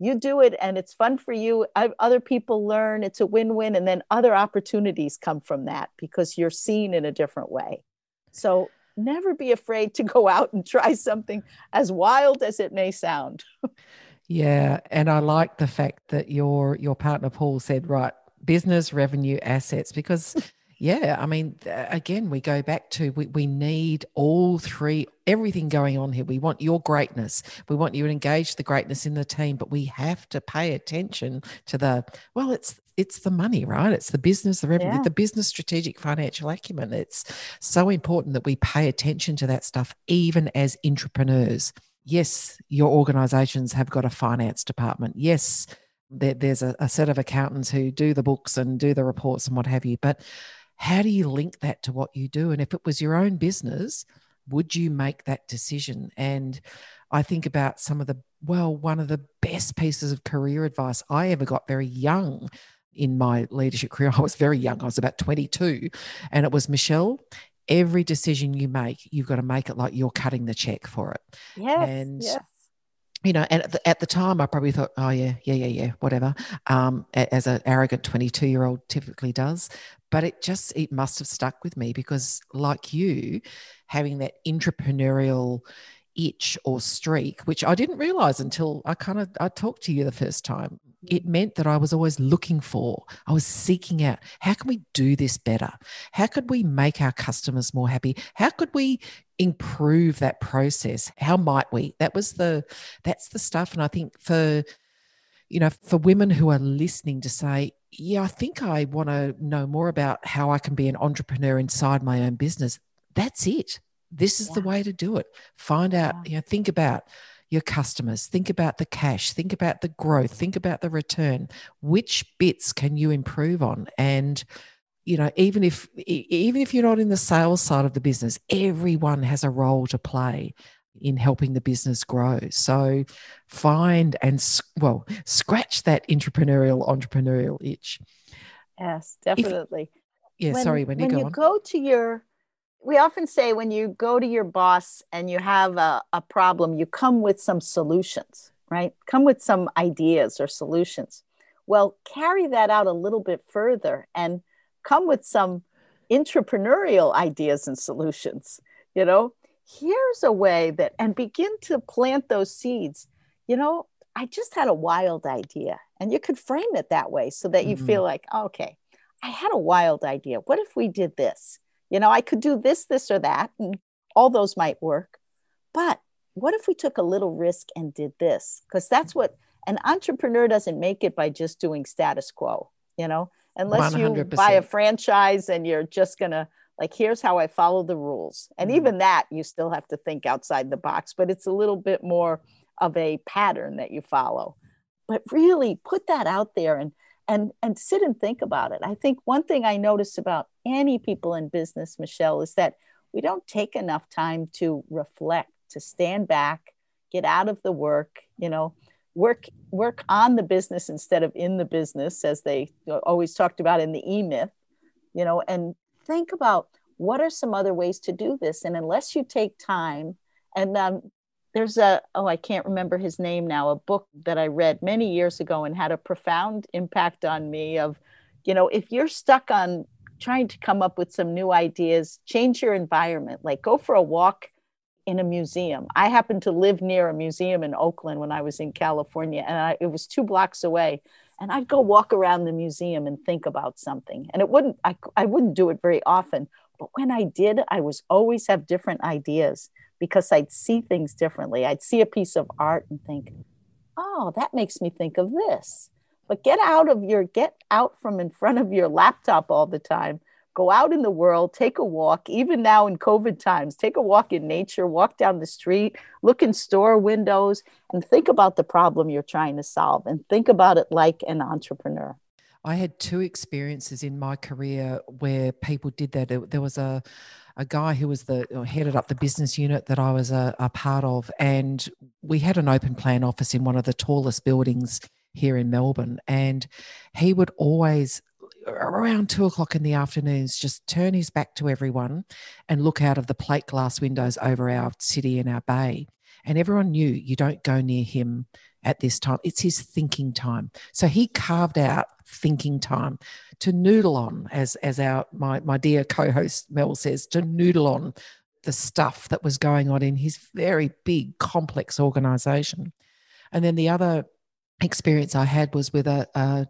you do it and it's fun for you. Other people learn it's a win-win and then other opportunities come from that because you're seen in a different way. So never be afraid to [LAUGHS] go out and try something as wild as it may sound. [LAUGHS] Yeah and i like the fact that your your partner paul said right business revenue assets because [LAUGHS] yeah, I mean, again, we go back to we, we need all three, everything going on here. We want your greatness. We want you to engage the greatness in the team, but we have to pay attention to the well, it's it's the money, right? It's the business, the revenue, yeah. the business strategic financial acumen. It's so important that we pay attention to that stuff, even as entrepreneurs. Yes, your organizations have got a finance department. Yes, there, there's a, a set of accountants who do the books and do the reports and what have you. But how do you link that to what you do? And if it was your own business, would you make that decision? And I think about some of the, well, one of the best pieces of career advice I ever got very young in my leadership career. [LAUGHS] I was very young, I was about 22. And it was Michelle, every decision you make, you've got to make it like you're cutting the check for it. Yes. And yes you know, and at the, at the, time, I probably thought, oh yeah, yeah, yeah, yeah, whatever. Um, as an arrogant twenty-two-year-old typically does, but it just it must have stuck with me because, like you, having that entrepreneurial itch or streak, which I didn't realize until I kind of I talked to you the first time. Mm. It meant that I was always looking for, I was seeking out, how can we do this better? How could we make our customers more happy? How could we improve that process how might we that was the that's the stuff and i think for you know for women who are listening to say yeah i think i want to know more about how i can be an entrepreneur inside my own business. That's it. This is yeah. the way to do it. Find out yeah. you know think about your customers think about the cash think about the growth think about the return. Which bits can you improve on? And you know even if even if you're not in the sales side of the business everyone has a role to play in helping the business grow. So find and well scratch that entrepreneurial entrepreneurial itch. Yes definitely. If, yeah when, sorry when you, when go, you on. go to your we often say when you go to your boss and you have a, a problem you come with some solutions right? Come with some ideas or solutions. Well carry that out a little bit further and come with some entrepreneurial ideas and solutions. You know, here's a way that, and begin to plant those seeds. You know, I just had a wild idea. And you could frame it that way so that you mm-hmm. feel like, okay, I had a wild idea. What if we did this? You know, I could do this, this, or that, and all those might work. But what if we took a little risk and did this? Because that's what an entrepreneur doesn't make it by just doing status quo, you know, unless 100%. you buy a franchise and you're just going to, like, here's how I follow the rules. And mm even that, you still have to think outside the box, but it's a little bit more of a pattern that you follow. But really put that out there and and and sit and think about it. I think one thing I notice about any people in business, Michelle, is that we don't take enough time to reflect, to stand back, get out of the work, you know, work work on the business instead of in the business, as they always talked about in the E Myth, you know, and think about what are some other ways to do this. And unless you take time, and um, there's a oh i can't remember his name now a book that i read many years ago and had a profound impact on me of you know if you're stuck on trying to come up with some new ideas change your environment like go for a walk in a museum i happened to live near a museum in oakland when i was in california and I, it was two blocks away and i'd go walk around the museum and think about something and it wouldn't I, I wouldn't do it very often but when i did i was always have different ideas because I'd see things differently. I'd see a piece of art and think, oh, that makes me think of this. But get out of your, get out from in front of your laptop all the time. Go out in the world, take a walk, even now in COVID times, take a walk in nature, walk down the street, look in store windows, and think about the problem you're trying to solve and think about it like an entrepreneur. I had two experiences in my career where people did that. There was a a guy who was the uh, headed up the business unit that I was a, a part of, and we had an open plan office in one of the tallest buildings here in Melbourne, and he would always around two o'clock in the afternoons just turn his back to everyone and look out of the plate glass windows over our city and our bay and everyone knew you don't go near him at this time. It's his thinking time. So he carved out thinking time to noodle on, as as our my my dear co-host Mel says, to noodle on the stuff that was going on in his very big, complex organization. And then the other experience I had was with a, a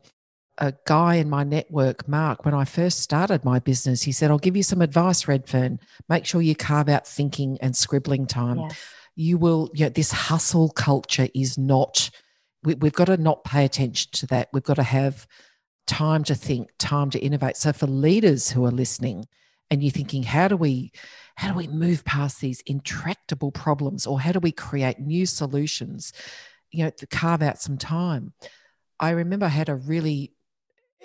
a guy in my network, Mark, when I first started my business, he said, I'll give you some advice, Redfern. Make sure you carve out thinking and scribbling time. Yes you will, you know, this hustle culture is not, we, we've got to not pay attention to that. We've got to have time to think, time to innovate. So for leaders who are listening, and you're thinking, how do we, how do we move past these intractable problems, or how do we create new solutions? You know, to carve out some time. I remember I had a really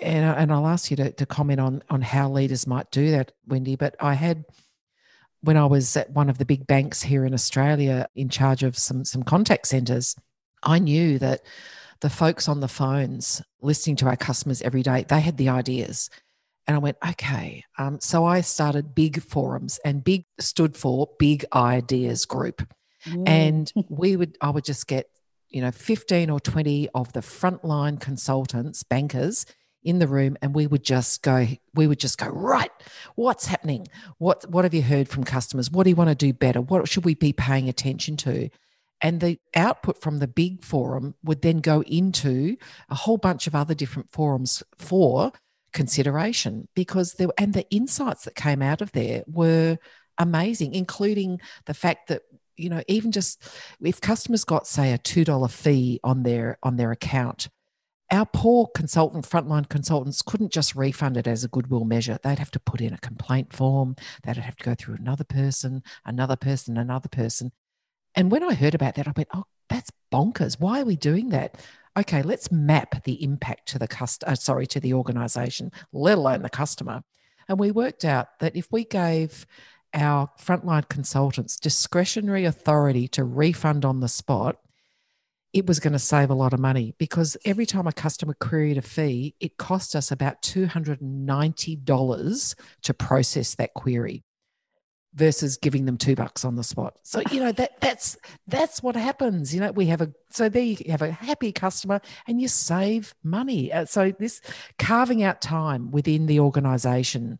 and, and I'll ask you to, to comment on on how leaders might do that, Wendy. But I had when I was at one of the big banks here in Australia in charge of some some contact centers, I knew that the folks on the phones listening to our customers every day, they had the ideas. And I went, okay. Um, so I started big forums, and big stood for Big Ideas Group. Mm. And we would, I would just get, you know, 15 or 20 of the frontline consultants, bankers in the room and we would just go we would just go right what's happening? What what have you heard from customers? What do you want to do better? What should we be paying attention to? And the output from the big forum would then go into a whole bunch of other different forums for consideration because there and the insights that came out of there were amazing including the fact that you know even just if customers got say a $2 fee on their on their account our poor consultant, frontline consultants, couldn't just refund it as a goodwill measure. They'd have to put in a complaint form. They'd have to go through another person, another person, another person. And when I heard about that, I went, oh, that's bonkers. Why are we doing that? Okay, let's map the impact to the customer, uh, sorry, to the organization, let alone the customer. And we worked out that if we gave our frontline consultants discretionary authority to refund on the spot, it was going to save a lot of money because every time a customer queried a fee, it cost us about $290 to process that query. versus giving them two bucks on the spot. So you know that that's that's what happens. You know, we have a so there you have a happy customer and you save money. Uh, so this carving out time within the organisation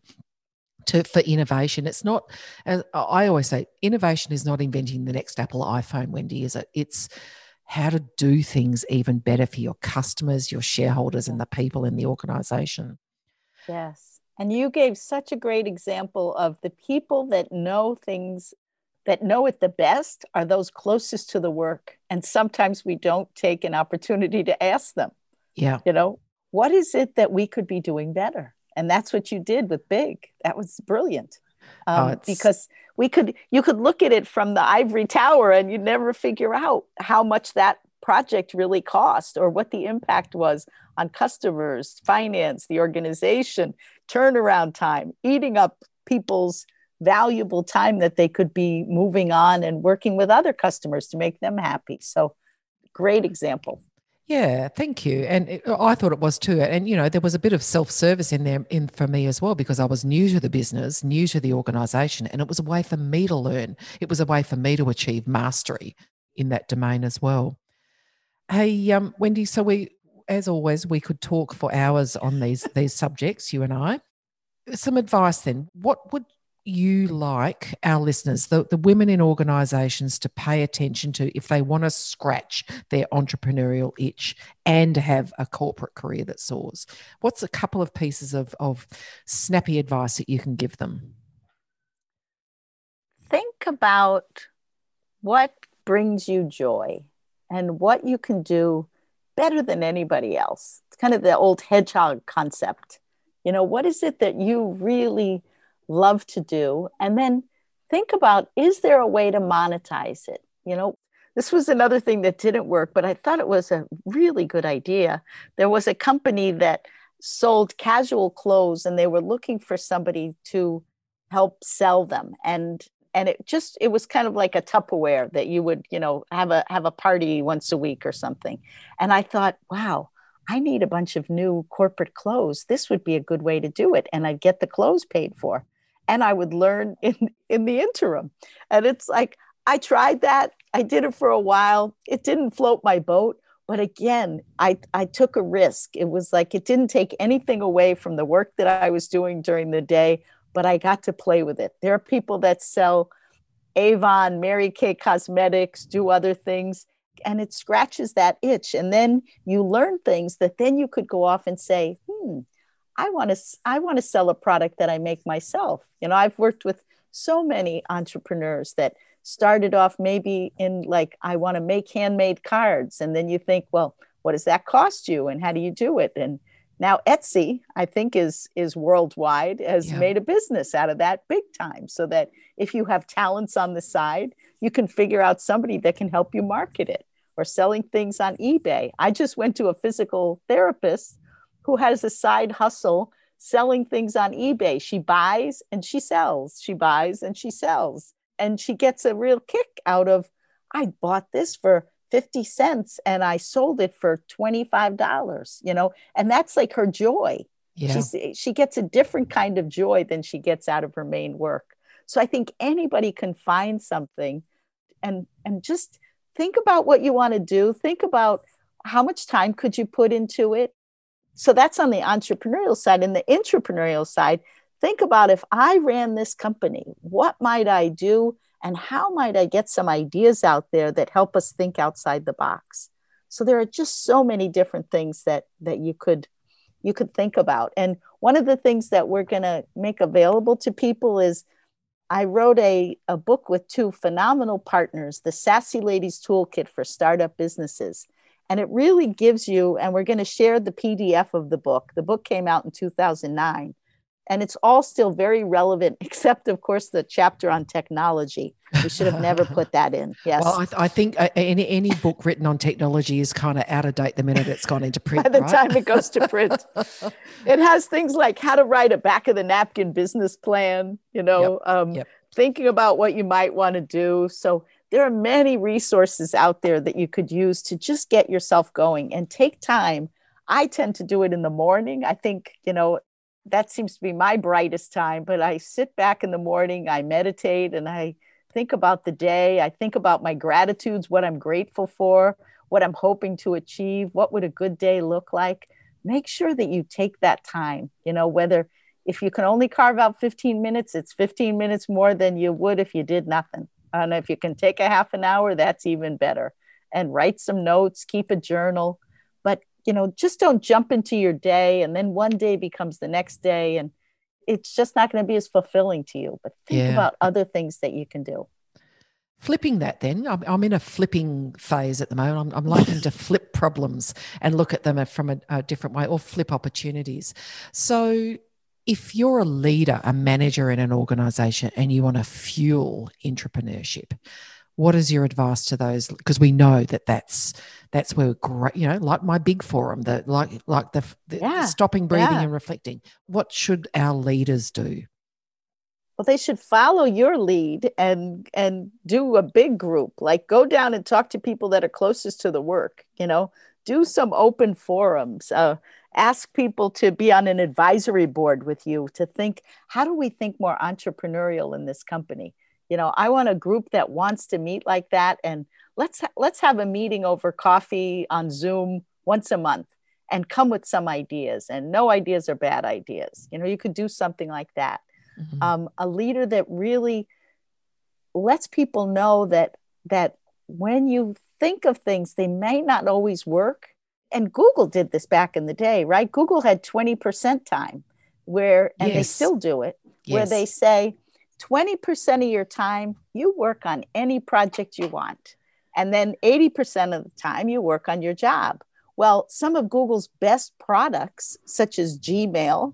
to, for innovation. It's not, as I always say, innovation is not inventing the next Apple iPhone, Wendy, is it? It's how to do things even better for your customers, your shareholders, and the people in the organization. Yes. And you gave such a great example of the people that know things that know it the best are those closest to the work. And sometimes we don't take an opportunity to ask them. Yeah. You know, what is it that we could be doing better? and that's what you did with big that was brilliant um, oh, because we could you could look at it from the ivory tower and you'd never figure out how much that project really cost or what the impact was on customers finance the organization turnaround time eating up people's valuable time that they could be moving on and working with other customers to make them happy. So great example yeah, thank you. And it, I thought it was too. And you know, there was a bit of self-service in there in for me as well because I was new to the business, new to the organization, and it was a way for me to learn. It was a way for me to achieve mastery in that domain as well. Hey, um, Wendy, so we as always, we could talk for hours on these these subjects, you and I. Some advice then. What would you like our listeners, the, the women in organizations, to pay attention to if they want to scratch their entrepreneurial itch and have a corporate career that soars? What's a couple of pieces of, of snappy advice that you can give them? Think about what brings you joy and what you can do better than anybody else. It's kind of the old hedgehog concept. You know, what is it that you really love to do. And then think about is there a way to monetize it? You know, this was another thing that didn't work, but I thought it was a really good idea. There was a company that sold casual clothes and they were looking for somebody to help sell them and and it just it was kind of like a tupperware that you would you know have a have a party once a week or something and i thought wow i need a bunch of new corporate clothes this would be a good way to do it and i'd get the clothes paid for and I would learn in in the interim. And it's like I tried that. I did it for a while. It didn't float my boat, but again, I I took a risk. It was like it didn't take anything away from the work that I was doing during the day, but I got to play with it. There are people that sell Avon, Mary Kay Cosmetics, do other things, and it scratches that itch. And then you learn things that then you could go off and say, hmm, I want to I want to sell a product that I make myself. You know, I've worked with so many entrepreneurs that started off maybe in like I want to make handmade cards and then you think, well, what does that cost you and how do you do it? And now Etsy, I think is is worldwide has yeah. made a business out of that big time so that if you have talents on the side, you can figure out somebody that can help you market it or selling things on eBay. I just went to a physical therapist who has a side hustle selling things on eBay. She buys and she sells. She buys and she sells. And she gets a real kick out of, I bought this for 50 cents and I sold it for $25, you know, and that's like her joy. Yeah. She's, she gets a different kind of joy than she gets out of her main work. So I think anybody can find something and and just think about what you want to do. Think about how much time could you put into it? So that's on the entrepreneurial side. And the intrapreneurial side, think about if I ran this company, what might I do? And how might I get some ideas out there that help us think outside the box? So there are just so many different things that that you could you could think about. And one of the things that we're going to make available to people is I wrote a, a book with two phenomenal partners, the Sassy Ladies Toolkit for Startup Businesses. And it really gives you, and we're going to share the PDF of the book. The book came out in 2009, and it's all still very relevant, [LAUGHS] except, of course, the chapter on technology. We should have never put that in. [LAUGHS] Yes. Well, I, th- I think uh, any, any book written on technology is kind of out of date the minute it's gone into print. [LAUGHS] By the right? time it goes to print, it has things like how to write a back of the napkin business plan, you know, yep. Um, yep. thinking about what you might want to do. So, there are many resources out there that you could use to just get yourself going and take time. I tend to do it in the morning. I think, you know, that seems to be my brightest time. But I sit back in the morning, I meditate, and I think about the day. I think about my gratitudes, what I'm grateful for, what I'm hoping to achieve, what would a good day look like. Make sure that you take that time, you know, whether if you can only carve out 15 minutes, it's 15 minutes more than you would if you did nothing. And if you can take a half an hour, that's even better. And write some notes, keep a journal. But, you know, just don't jump into your day and then one day becomes the next day. And it's just not going to be as fulfilling to you. But think yeah. about other things that you can do. Flipping that, then I'm, I'm in a flipping phase at the moment. I'm, I'm liking to flip problems and look at them from a, a different way, or flip opportunities. So, if you're a leader, a manager in an organization, and you want to fuel entrepreneurship, what is your advice to those? Because we know that that's that's where great, you know, like my big forum, the like like the, the yeah, stopping, breathing, yeah. and reflecting. What should our leaders do? Well, they should follow your lead and and do a big group. Like go down and talk to people that are closest to the work. You know, do some open forums. Uh, ask people to be on an advisory board with you to think how do we think more entrepreneurial in this company? You know i want a group that wants to meet like that and let's let's have a meeting over coffee on zoom once a month and come with some ideas and no ideas are bad ideas. You know you could do something like that. Mm-hmm. um, a leader that really lets people know that that when you think of things they may not always work and Google did this back in the day, right? Google had 20% time where, and yes. they still do it, yes. where they say 20% of your time you work on any project you want. And then 80% of the time you work on your job. Well, some of Google's best products, such as Gmail,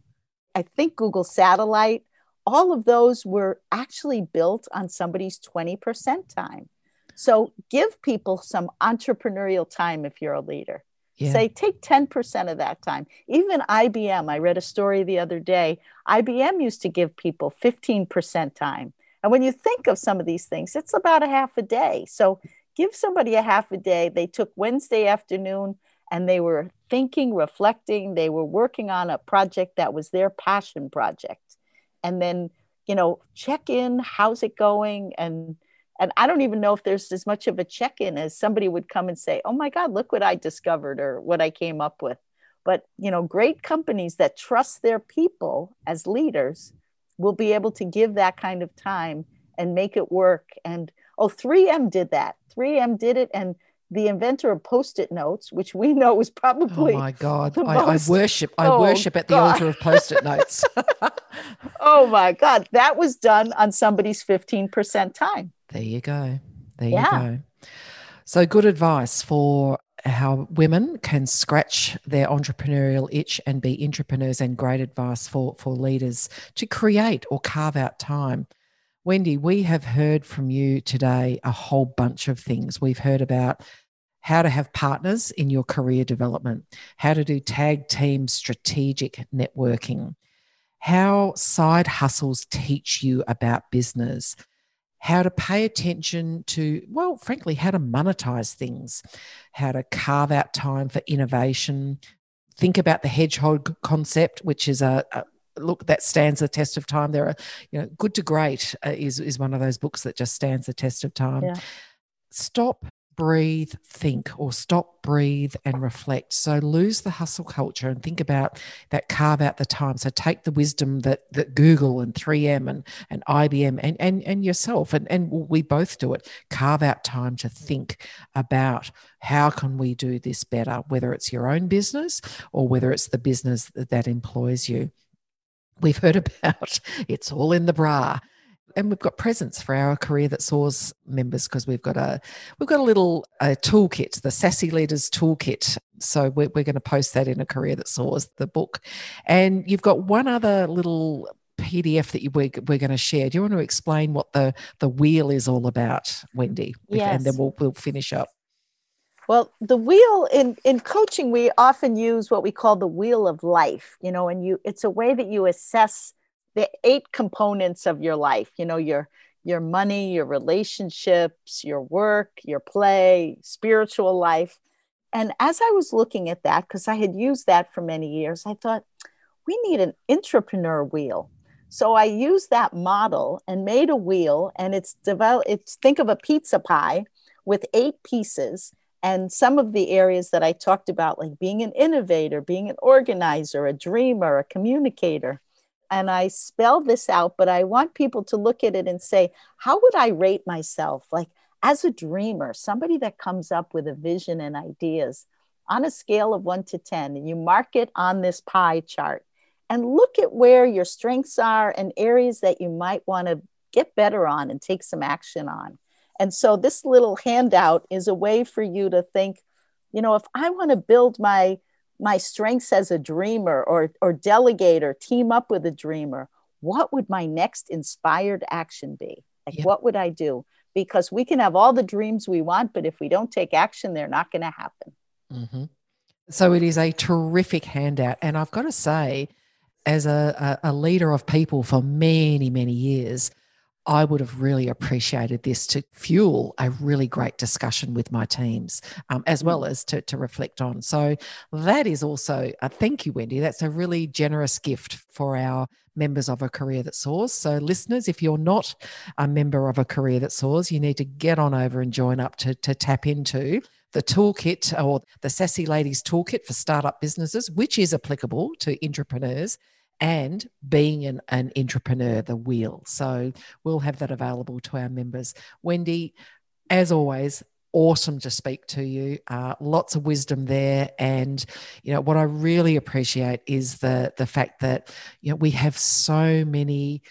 I think Google Satellite, all of those were actually built on somebody's 20% time. So give people some entrepreneurial time if you're a leader. Yeah. Say, take 10% of that time. Even IBM, I read a story the other day. IBM used to give people 15% time. And when you think of some of these things, it's about a half a day. So give somebody a half a day. They took Wednesday afternoon and they were thinking, reflecting, they were working on a project that was their passion project. And then, you know, check in, how's it going? And and I don't even know if there's as much of a check in as somebody would come and say, oh my God, look what I discovered or what I came up with. But, you know, great companies that trust their people as leaders will be able to give that kind of time and make it work. And oh, 3M did that. 3M did it. And the inventor of post-it notes, which we know was oh probably oh my god, I, I, worship, I oh worship at the god. altar of post-it notes. [LAUGHS] oh my god, that was done on somebody's fifteen percent time. There you go. There yeah. you go. So, good advice for how women can scratch their entrepreneurial itch and be entrepreneurs, and great advice for, for leaders to create or carve out time. Wendy, we have heard from you today a whole bunch of things. We've heard about how to have partners in your career development, how to do tag team strategic networking, how side hustles teach you about business, how to pay attention to, well, frankly, how to monetize things, how to carve out time for innovation. Think about the hedgehog concept, which is a, a look that stands the test of time. There are, you know, Good to Great uh, is is one of those books that just stands the test of time. Yeah. Stop breathe, think, or stop, breathe, and reflect. So lose the hustle culture and think about that, carve out the time. So take the wisdom that that Google and 3M and, and IBM and, and, and yourself, and, and we both do it, carve out time to think about how can we do this better, whether it's your own business or whether it's the business that employs you. We've heard [LAUGHS] about it's all in the bra and we've got presents for our career that soars members because we've got a we've got a little a toolkit the sassy leaders toolkit. So we're, we're going to post that in a career that soars the book. And you've got one other little pdf that you, we're, we're going to share. Do you want to explain what the the wheel is all about wendy? Yes. and then we'll, we'll finish up. Well, the wheel in, in coaching, we often use what we call the wheel of life, you know, and you it's a way that you assess the eight components of your life you know your your money your relationships your work your play spiritual life and as i was looking at that because i had used that for many years i thought we need an entrepreneur wheel. So I used that model and made a wheel, and it's developed. It's think of a pizza pie with eight pieces, and some of the areas that I talked about, like being an innovator, being an organizer, a dreamer, a communicator. And I spell this out, but I want people to look at it and say, how would I rate myself? Like as a dreamer, somebody that comes up with a vision and ideas on a scale of one to 10, and you mark it on this pie chart and look at where your strengths are and areas that you might want to get better on and take some action on. And so this little handout is a way for you to think, you know, if I want to build my my strengths as a dreamer or or delegate or team up with a dreamer, what would my next inspired action be? Like yeah. what would I do? Because we can have all the dreams we want, but if we don't take action, they're not going to happen. Mm-hmm. So it is a terrific handout. And I've got to say, as a, a, leader of people for many, many years, I would have really appreciated this to fuel a really great discussion with my teams, um, as well mm. as to, to reflect on. So, that is also a thank you, Wendy. That's a really generous gift for our members of a career that soars. So, listeners, if you're not a member of a career that soars, you need to get on over and join up to, to tap into the toolkit or the Sassy Ladies Toolkit for startup businesses, which is applicable to entrepreneurs and being an, an intrapreneur, the wheel. So we'll have that available to our members. Wendy, as always, awesome to speak to you. Uh, lots of wisdom there, and you know what I really appreciate is the the fact that you know we have so many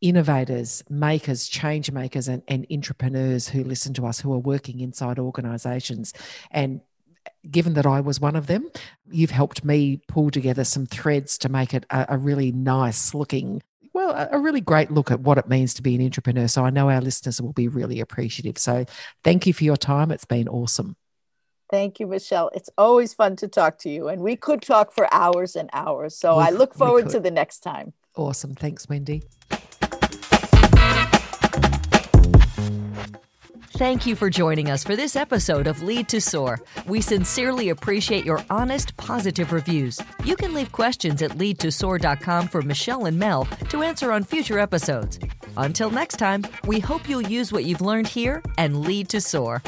innovators, makers, change makers, and, and entrepreneurs who listen to us who are working inside organizations. And given that I was one of them, you've helped me pull together some threads to make it a, a really nice looking well, a really great look at what it means to be an entrepreneur. So I know our listeners will be really appreciative. So thank you for your time. It's been awesome. Thank you, Michelle. It's always fun to talk to you, and we could talk for hours and hours. So we, I look forward to the next time. Awesome. Thanks, Wendy. Thank you for joining us for this episode of Lead to Soar. We sincerely appreciate your honest, positive reviews. You can leave questions at leadtosoar.com for Michelle and Mel to answer on future episodes. Until next time, we hope you'll use what you've learned here and lead to soar.